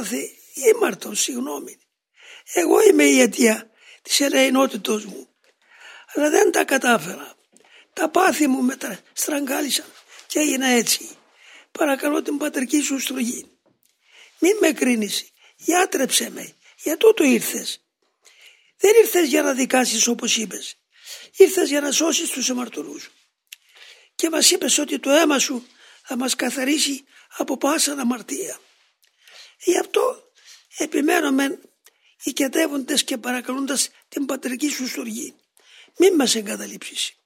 έπαθε ήμαρτον, συγγνώμη. Εγώ είμαι η αιτία της ελεηνότητος μου. Αλλά δεν τα κατάφερα. Τα πάθη μου με στραγγάλισαν και έγινα έτσι. Παρακαλώ την πατρική σου στρογή. Μην με κρίνεις, γιάτρεψε με, για τούτο ήρθες. Δεν ήρθες για να δικάσεις όπως είπες. Ήρθες για να σώσεις τους αμαρτωλούς. Και μας είπες ότι το αίμα σου θα μας καθαρίσει από πάσα αμαρτία. Γι' αυτό επιμένουμε οικετεύοντες και παρακαλούντας την πατρική σου στοργή. Μην μας εγκαταλείψεις.